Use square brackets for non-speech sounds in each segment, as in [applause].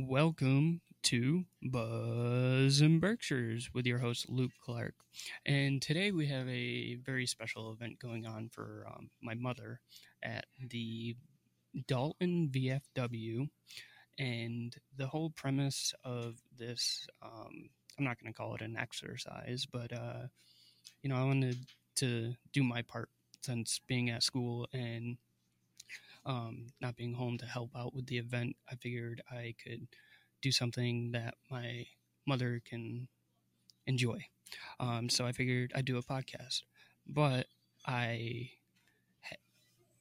Welcome to Buzzin Berkshires with your host Luke Clark. And today we have a very special event going on for um, my mother at the Dalton VFW. And the whole premise of this, um, I'm not going to call it an exercise, but, uh, you know, I wanted to do my part since being at school and um, not being home to help out with the event, I figured I could do something that my mother can enjoy. Um, so I figured I'd do a podcast. But I ha-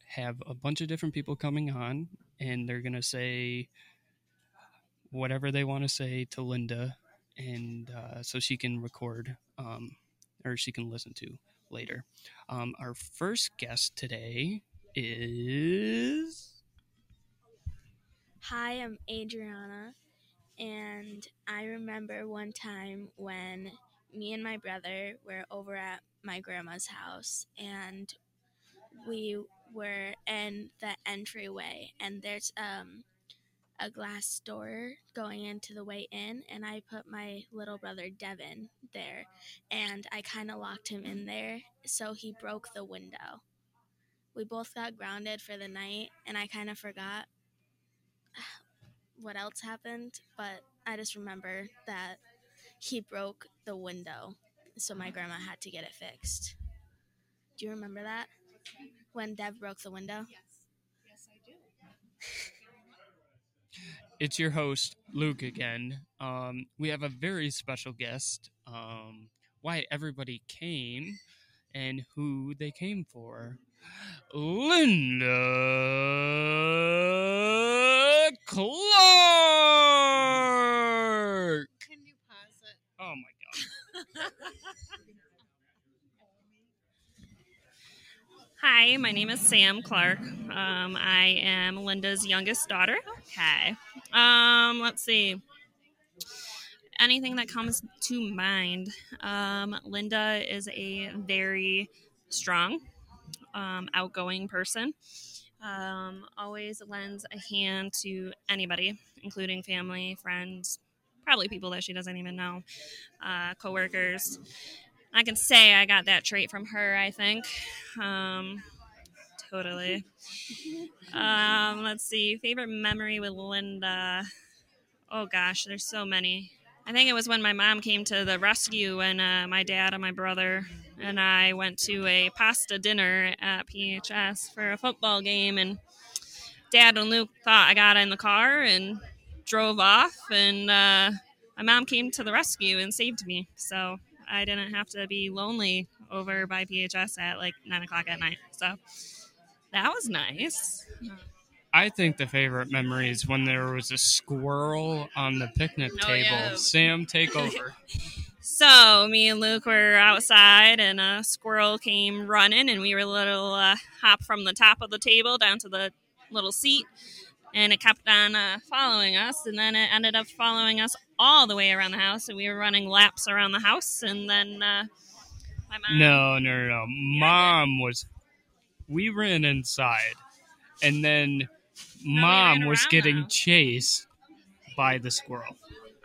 have a bunch of different people coming on, and they're going to say whatever they want to say to Linda, and uh, so she can record um, or she can listen to later. Um, our first guest today is. Hi, I'm Adriana, and I remember one time when me and my brother were over at my grandma's house, and we were in the entryway, and there's um a glass door going into the way in, and I put my little brother Devin there, and I kind of locked him in there, so he broke the window. We both got grounded for the night, and I kind of forgot what else happened, but I just remember that he broke the window, so my grandma had to get it fixed. Do you remember that? When Dev broke the window? Yes, I do. [laughs] It's your host, Luke, again. Um, we have a very special guest. Um, why everybody came and who they came for. Linda Clark! Can you pause it? Oh my god. Hi, my name is Sam Clark. Um, I am Linda's youngest daughter. Hi. Um, let's see. Anything that comes to mind. Um, Linda is a very strong, um, outgoing person. Um, always lends a hand to anybody, including family, friends, probably people that she doesn't even know, uh, coworkers. I can say I got that trait from her, I think. Um, totally. Um, let's see. Favorite memory with Linda. Oh gosh, there's so many. I think it was when my mom came to the rescue and uh, my dad and my brother and I went to a pasta dinner at PHS for a football game, and Dad and Luke thought I got in the car and drove off, and uh, my mom came to the rescue and saved me. So I didn't have to be lonely over by PHS at like nine o'clock at night. So that was nice. I think the favorite memory is when there was a squirrel on the picnic Oh, table. yeah. Sam, take over. [laughs] So me and Luke were outside, and a squirrel came running, and we were a little uh, hop from the top of the table down to the little seat, and it kept on uh, following us, and then it ended up following us all the way around the house, and we were running laps around the house, and then uh, my mom. No, no, no, no. Mom was. We ran inside, and then mom was getting though. chased by the squirrel.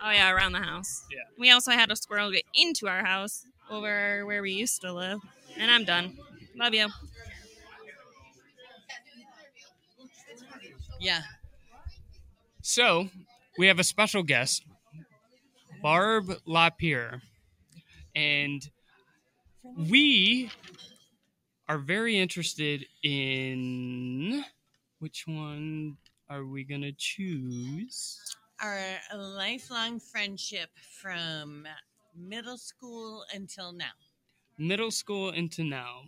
Oh yeah, around the house. Yeah. We also had a squirrel get into our house over where we used to live, and I'm done. Love you. Yeah. So, we have a special guest, Barb Lapierre, and we are very interested in which one are we going to choose? Our lifelong friendship from middle school until now. middle school until now.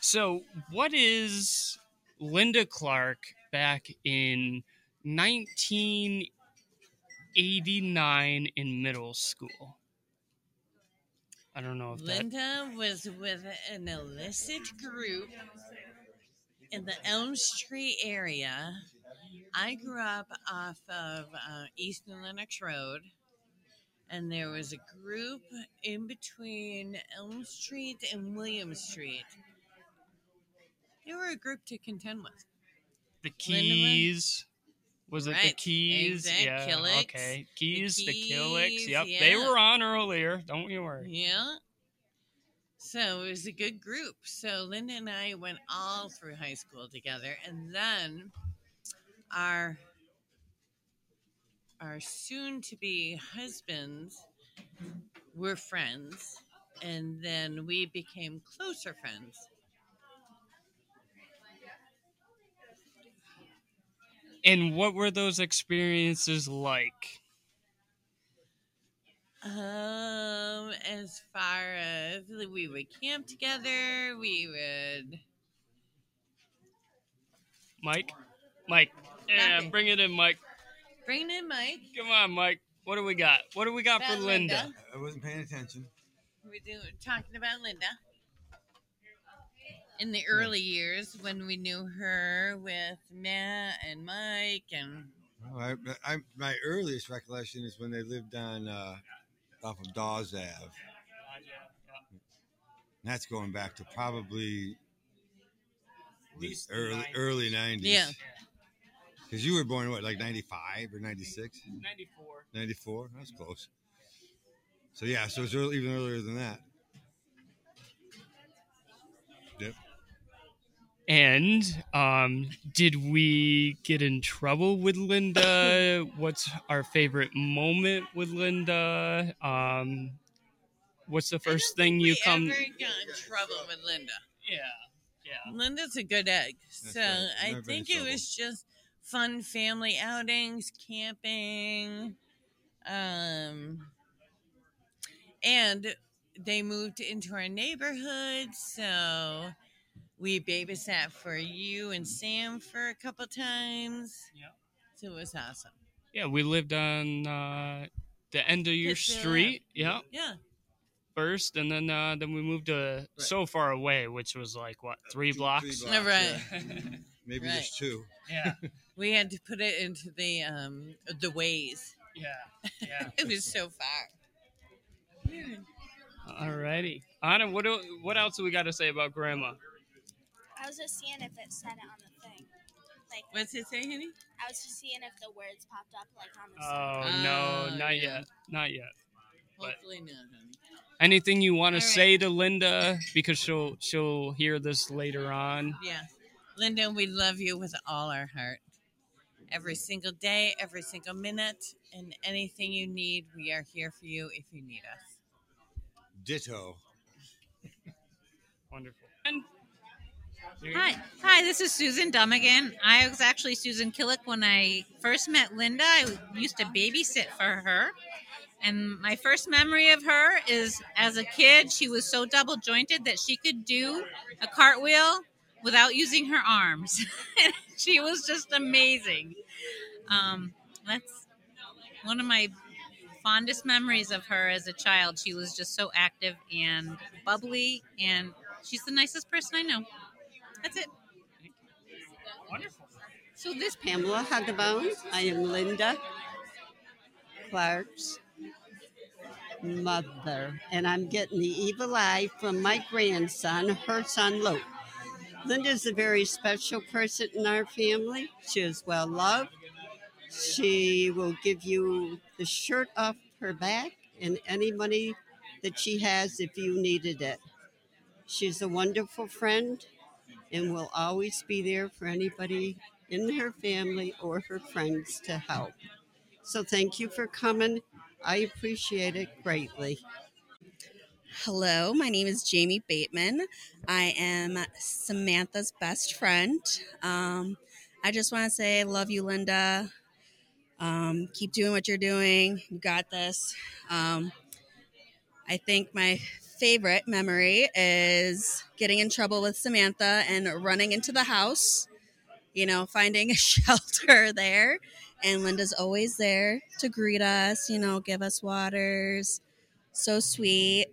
So, what is Linda Clark back in 1989 in middle school? I don't know if that. Linda was with an illicit group in the Elm Tree area. I grew up off of uh, East Lenox Road, and there was a group in between Elm Street and William Street. They were a group to contend with. The keys. Was it the keys? Exact- yeah. Killicks. Okay. Keys, the, Killicks. Keys, Yep. They were on earlier. Don't you worry. Yeah. So it was a good group. So Linda and I went all through high school together, and then our our soon to be husbands were friends, and then we became closer friends. And what were those experiences like? Um, as far as we would camp together, we would Mike? Mike. Yeah, Nothing. bring it in, Mike. bring it in Mike. Come on, Mike. What do we got? What do we got for Linda? Linda. I wasn't paying attention. We do talking about Linda. In the early years when we knew her with Matt and Mike and Oh, I, I, my earliest recollection is when they lived on uh, off of Dawes Ave. And that's going back to probably the least the early 90s. early nineties. Yeah. Because you were born what, like ninety five or 96? 94. 94? That's close. So yeah, so it's early, even earlier than that. Yep. And um, did we get in trouble with Linda? What's our favorite moment with Linda? Um, what's the first think thing you we come? ever got in trouble with Linda. Yeah, yeah. Linda's a good egg. That's so right. I Never been in think it was just fun family outings, camping. Um and they moved into our neighborhood, so we babysat for you and Sam for a couple times. Yeah. So it was awesome. Yeah, we lived on uh, the end of your Pittsfield street. Yeah, Yeah. first, and then uh, then we moved to so far away, which was like what three Two- blocks. three blocks, Right. yeah. [laughs] Maybe Right. just two. yeah, [laughs] We had to put it into the um the Waze. yeah, yeah. [laughs] It was so far. Alrighty, Anna, what do, what else do we got to say about Grandma? I was just seeing if it said it on the thing. Like, What's it say, honey? I was just seeing if the words popped up like on the Oh side. no, Oh, not yeah. yet, not yet. But- Hopefully not, honey. Anything you want to All right. say to Linda because she'll she'll hear this later on. Yeah. Linda, we love you with all our heart. Every mm-hmm. single day, every single minute, and anything you need, we are here for you if you need us. Ditto. [laughs] Wonderful. And Hi, hi. This is Susan Dummigan. I was actually Susan Killick when I first met Linda. I used to babysit for her, and my first memory of her is as a kid. She was so double jointed that she could do a cartwheel without using her arms. [laughs] [laughs] she was just amazing. Um, that's one of my fondest memories of her as a child. She was just so active and bubbly, and she's the nicest person I know. That's it. wonderful. So this is Pamela Huggabone. I am Linda Clark's mother, and I'm getting the evil eye from my grandson, her son Luke. Linda's a very special person in our family. She is well loved. She will give you the shirt off her back and any money that she has if you needed it. She's a wonderful friend and will always be there for anybody in her family or her friends to help. So thank you for coming. I appreciate it greatly. Hello, my name is Jamie Bateman. I am Samantha's best friend. Um, I just want to say, love you, Linda. Um, keep doing what you're doing. You got this. Um, I think my favorite memory is getting in trouble with Samantha and running into the house, you know, finding [laughs] a shelter there. And Linda's always there to greet us, you know, give us waters. So sweet.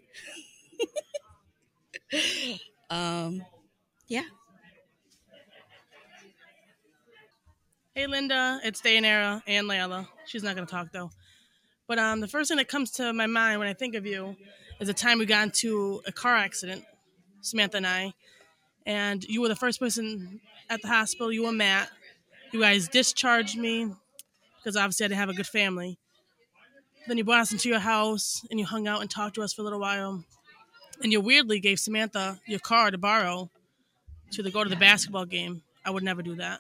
um, yeah. Hey Linda, it's Dayanara and Layla. She's not gonna talk though. But um, the first thing that comes to my mind when I think of you is the time we got into a car accident, Samantha and I, and you were the first person at the hospital. You and Matt. You guys discharged me, because obviously I didn't have a good family. Then you brought us into your house and you hung out and talked to us for a little while. And you weirdly gave Samantha your car to borrow to the, go to the basketball game. I would never do that.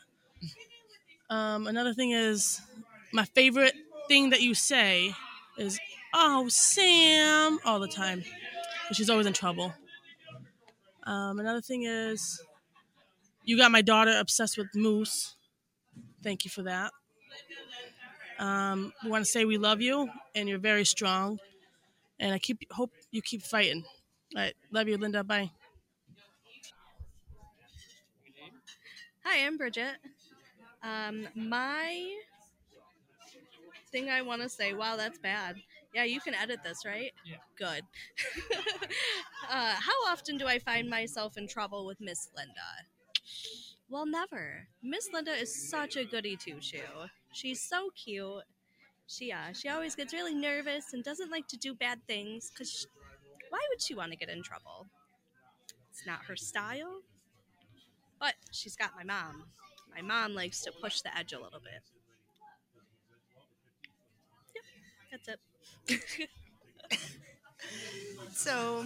Um, another thing is my favorite thing that you say is, "Oh, Sam," all the time. But she's always in trouble. Um, another thing is, you got my daughter obsessed with Moose. Thank you for that. Um, we want to say we love you and you're very strong. And I keep hope you keep fighting. All right, love you, Linda. Bye. Hi, I'm Bridget. Um, my thing I want to say, wow, that's bad. Yeah, you can edit this, right? Yeah. Good. [laughs] uh, how often do I find myself in trouble with Miss Linda? Well, never. Miss Linda is such a goody two shoe. She's so cute. She uh, she always gets really nervous and doesn't like to do bad things because why would she want to get in trouble? It's not her style. But she's got my mom. My mom likes to push the edge a little bit. Yep, that's it. [laughs] So,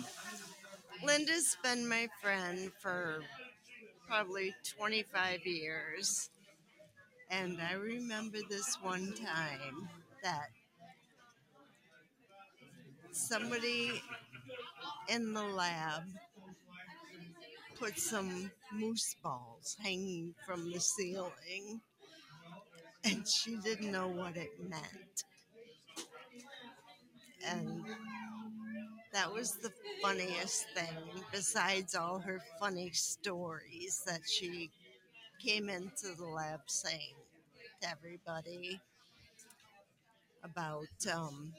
Linda's been my friend for probably 25 years. And I remember this one time that somebody in the lab put some moose balls hanging from the ceiling, and she didn't know what it meant. And that was the funniest thing, besides all her funny stories that she came into the lab saying everybody about um,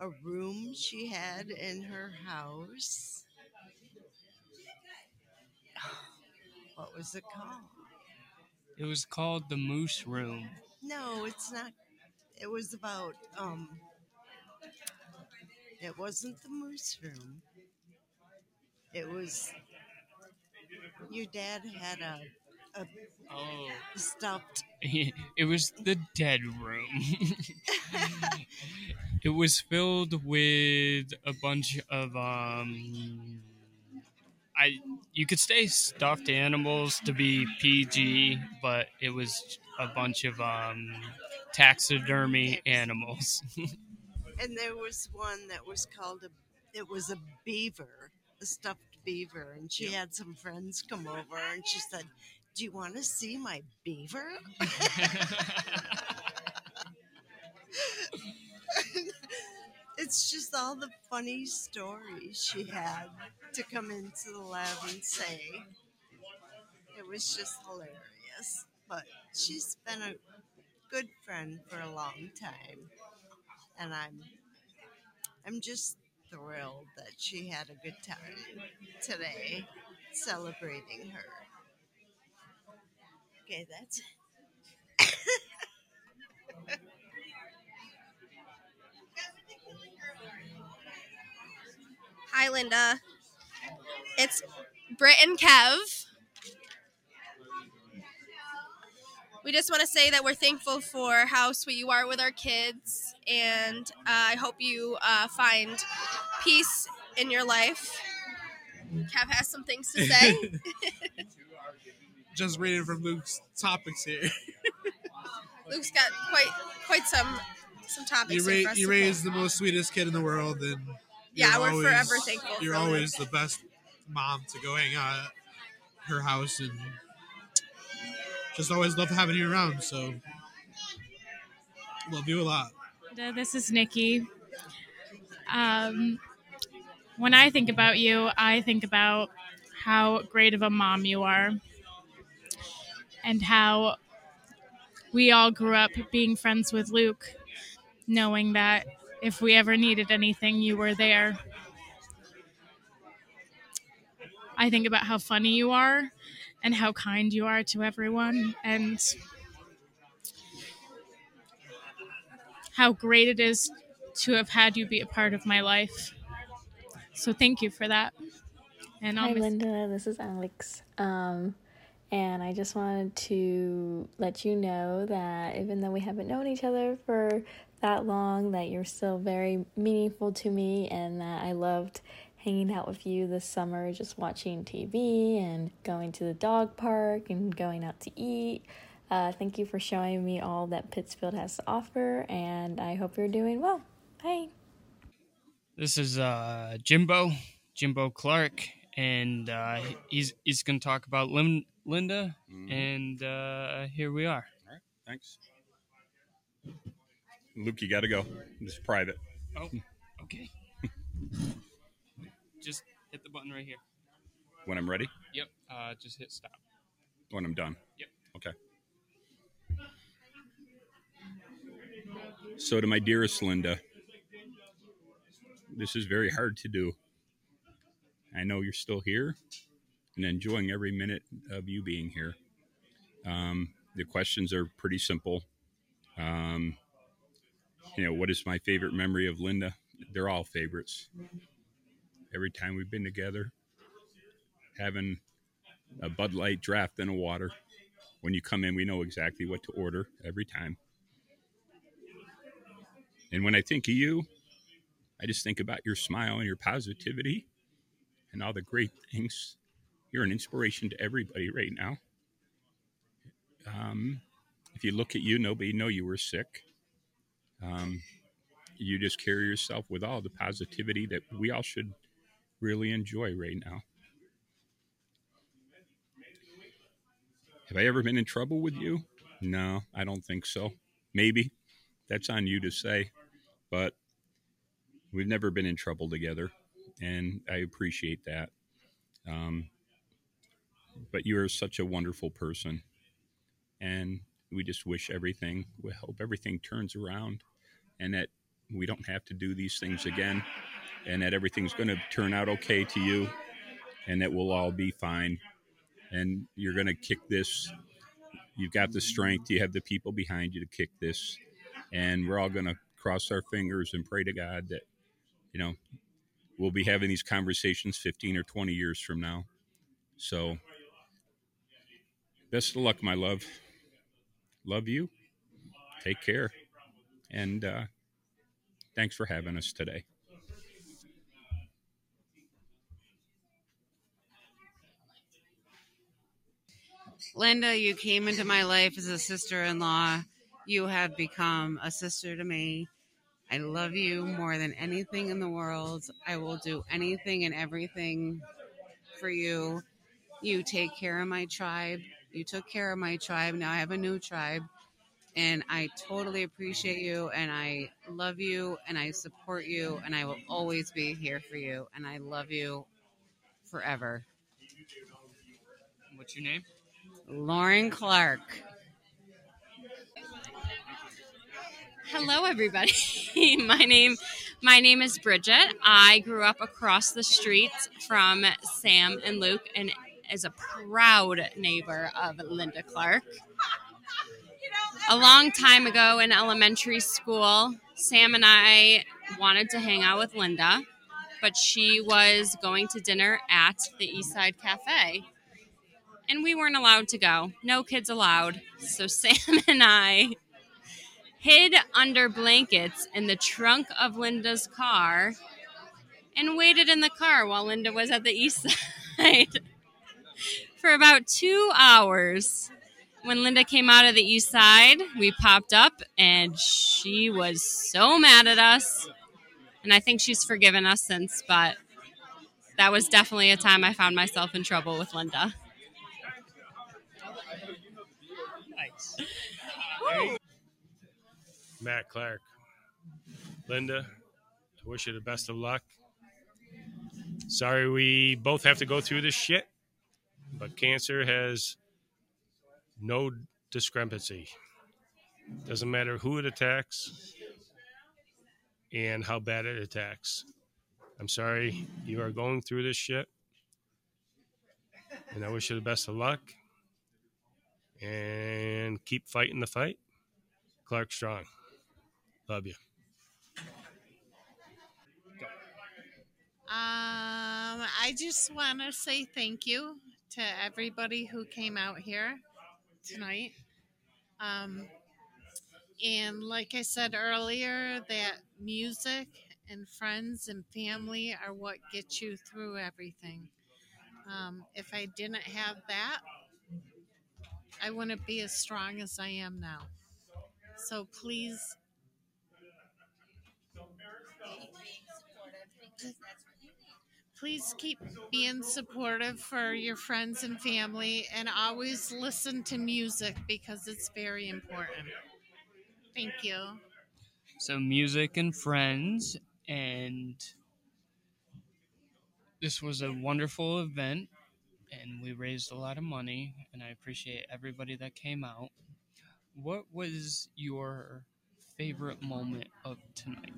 a room she had in her house. [sighs] What was it called? It was called the Moose Room. No, it's not. It was about um. It wasn't the moose room. It was. Your dad had a a Oh. stuffed. it was the dead room. [laughs] it was filled with a bunch of um I you could say stuffed animals to be PG, but it was a bunch of um taxidermy animals. [laughs] And there was one that was called a. It was a beaver, a stuffed beaver, and she had some friends come over, and she said, "Do you want to see my beaver?" [laughs] it's just all the funny stories she had to come into the lab and say. It was just hilarious. But she's been a good friend for a long time. And I'm I'm just thrilled that she had a good time today celebrating her. Okay, that's it. [laughs] Hi, Linda. It's Britt and Kev. We just want to say that we're thankful for how sweet you are with our kids, and uh, I hope you uh, find peace in your life. Kev has some things to say. [laughs] Just reading from Luke's topics here. [laughs] Luke's got quite quite some some topics You, here for ra- us you to raised the most sweetest kid in the world, and Yeah, we're always- forever thankful You're for always the best mom to go hang out at her house, and just always love having you around. So love you a lot. This is Nikki. Um, when I think about you, I think about how great of a mom you are and how we all grew up being friends with Luke, knowing that if we ever needed anything, you were there. I think about how funny you are and how kind you are to everyone and how great it is to have had you be a part of my life. So thank you for that. And I'll Hi, miss- Linda. This is Alex. Um, And I just wanted to let you know that even though we haven't known each other for that long, that you're still very meaningful to me and that I loved hanging out with you this summer, just watching TV and going to the dog park and going out to eat. Uh, thank you for showing me all that Pittsfield has to offer, and I hope you're doing well. Bye. This is uh, Jimbo, Jimbo Clark, and uh, he's he's going to talk about Lim- Linda, Mhm. and uh, here we are. All right, thanks. Luke, you got to go. This is private. Oh, okay. [laughs] just hit the button right here. When I'm ready, Yep. Uh, just hit stop. when I'm done. Yep. Okay. So, to my dearest Linda, this is very hard to do. I know you're still here and enjoying every minute of you being here. Um, the questions are pretty simple. Um, you know, what is my favorite memory of Linda? They're all favorites. Every time we've been together, having a Bud Light draft and a water. When you come in, we know exactly what to order every time. And when I think of you, I just think about your smile and your positivity and all the great things. You're an inspiration to everybody right now. Um, if you look at you, nobody know you were sick. Um, you just carry yourself with all the positivity that we all should really enjoy right now. Have I ever been in trouble with you? No, I don't think so. Maybe. That's on you to say. But we've never been in trouble together. And I appreciate that. Um, but you are such a wonderful person. And we just wish everything, we hope everything turns around and that we don't have to do these things again and that everything's going to turn out okay to you and that we'll all be fine. And you're going to kick this. You've got the strength. You have the people behind you to kick this. And we're all going to cross our fingers and pray to god that you know we'll be having these conversations 15 or 20 years from now. So best of luck my love love you take care and uh, thanks for having us today Linda, you came into my life as a sister in law. You have become a sister to me. I love you more than anything in the world. I will do anything and everything for you. You take care of my tribe. You took care of my tribe. Now I have a new tribe. And I totally appreciate you and I love you and I support you and I will always be here for you. And I love you forever. What's your name? Lauren Clark. Hello, everybody. [laughs] my name, my name is Bridget. I grew up across the street from Sam and Luke, and is a proud neighbor of Linda Clark. A long time ago in elementary school, Sam and I wanted to hang out with Linda, but she was going to dinner at the Eastside Cafe. And we weren't allowed to go. No kids allowed. So Sam [laughs] and I hid under blankets in the trunk of Linda's car and waited in the car while Linda was at the east side [laughs] for about two hours. When Linda came out of the east side, we popped up and she was so mad at us. And I think she's forgiven us since, but that was definitely a time I found myself in trouble with Linda. Nice. Matt Clark. Linda, I wish you the best of luck. Sorry we both have to go through this shit, but cancer has no discrepancy. Doesn't matter who it attacks and how bad it attacks. I'm sorry you are going through this shit. And I wish you the best of luck. And keep fighting the fight. Clark Strong. Love you. Um, I just want to say thank you to everybody who came out here tonight. Um, and like I said earlier, that music and friends and family are what get you through everything. Um, if I didn't have that, I wouldn't be as strong as I am now. So please. Please keep being supportive for your friends and family and always listen to music because it's very important. Thank you. So music and friends, and this was a wonderful event, and we raised a lot of money, and I appreciate everybody that came out. What was your favorite moment of tonight?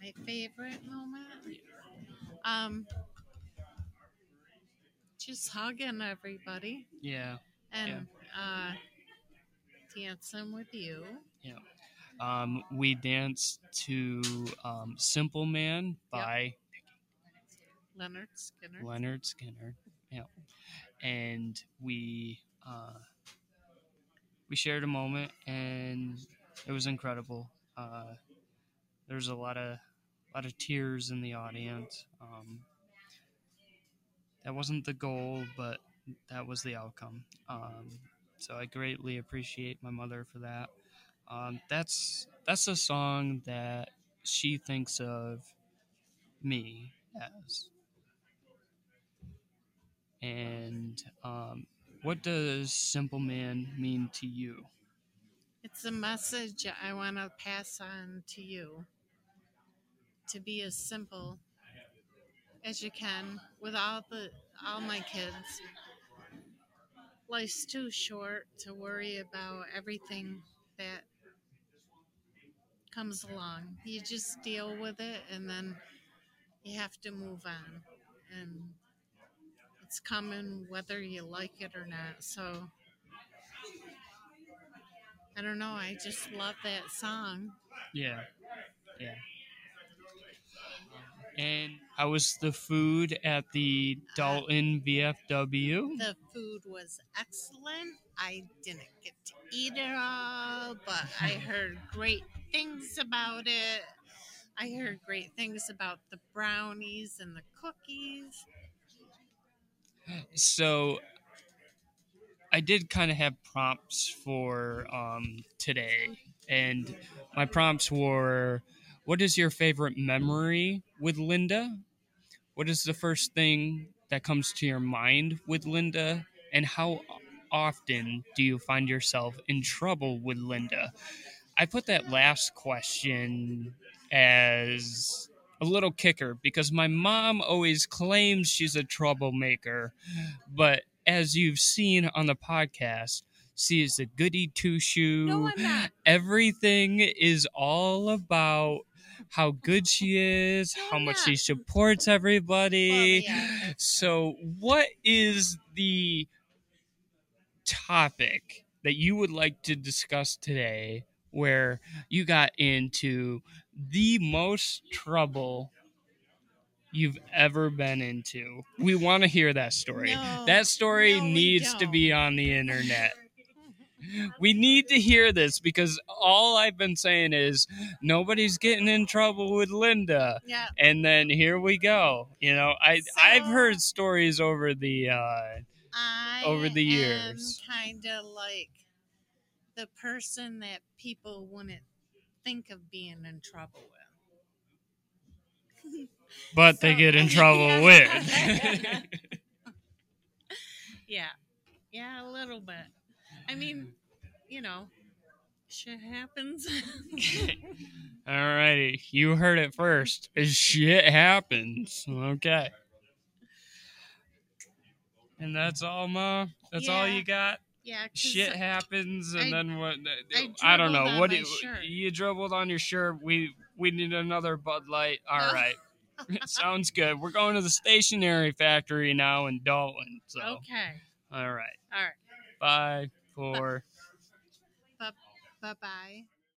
My favorite moment? Um, just hugging everybody Yeah, and uh, dancing with you. yeah. Um, we danced to um, "Simple Man" by Lynyrd Skynyrd. Lynyrd Skynyrd. Yeah, and we uh, we shared a moment, and it was incredible. Uh, There's a lot of lot of tears in the audience. Um, that wasn't the goal, but that was the outcome. Um, so I greatly appreciate my mother for that. Um, that's that's a song that she thinks of me as. And um, what does Simple Man mean to you? It's a message I want to pass on to you to be as simple as you can with all the all my kids. Life's too short to worry about everything that comes along. You just deal with it and then you have to move on. And it's coming whether you like it or not. So I don't know. I just love that song. Yeah, yeah. And how was the food at the Dalton VFW? The food was excellent. I didn't get to eat it all, but I [laughs] heard great things about it. I heard great things about the brownies and the cookies. So I did kind of have prompts for um, today, and my prompts were: What is your favorite memory with Linda? What is the first thing that comes to your mind with Linda? And how often do you find yourself in trouble with Linda? I put that last question as a little kicker because my mom always claims she's a troublemaker, but as you've seen on the podcast, she is a goody two shoe. No, I'm not. Everything is all about how good she is, how much she supports everybody. So, what is the topic that you would like to discuss today where you got into the most trouble you've ever been into? We want to hear that story. No, that story no, needs to be on the internet. We need to hear this because all I've been saying is nobody's getting in trouble with Linda. Yeah. And then here we go. You know, I I've heard stories over the uh over the years. kind of like the person that people wouldn't think of being in trouble with. But they get in [laughs] trouble with. [laughs] yeah. Yeah, a little bit. I mean, you know, shit happens. [laughs] Alrighty, you heard it first. Shit happens. Okay. And that's all, Ma. That's all you got. Yeah, Shit happens, and I- then what? Uh, I I, don't know. What do you, you dribbled on your shirt? We we need another Bud Light. All oh. right, [laughs] [laughs] sounds good. We're going to the stationery factory now in Dalton. So Okay. all right. All right. Bye for. Bye bye.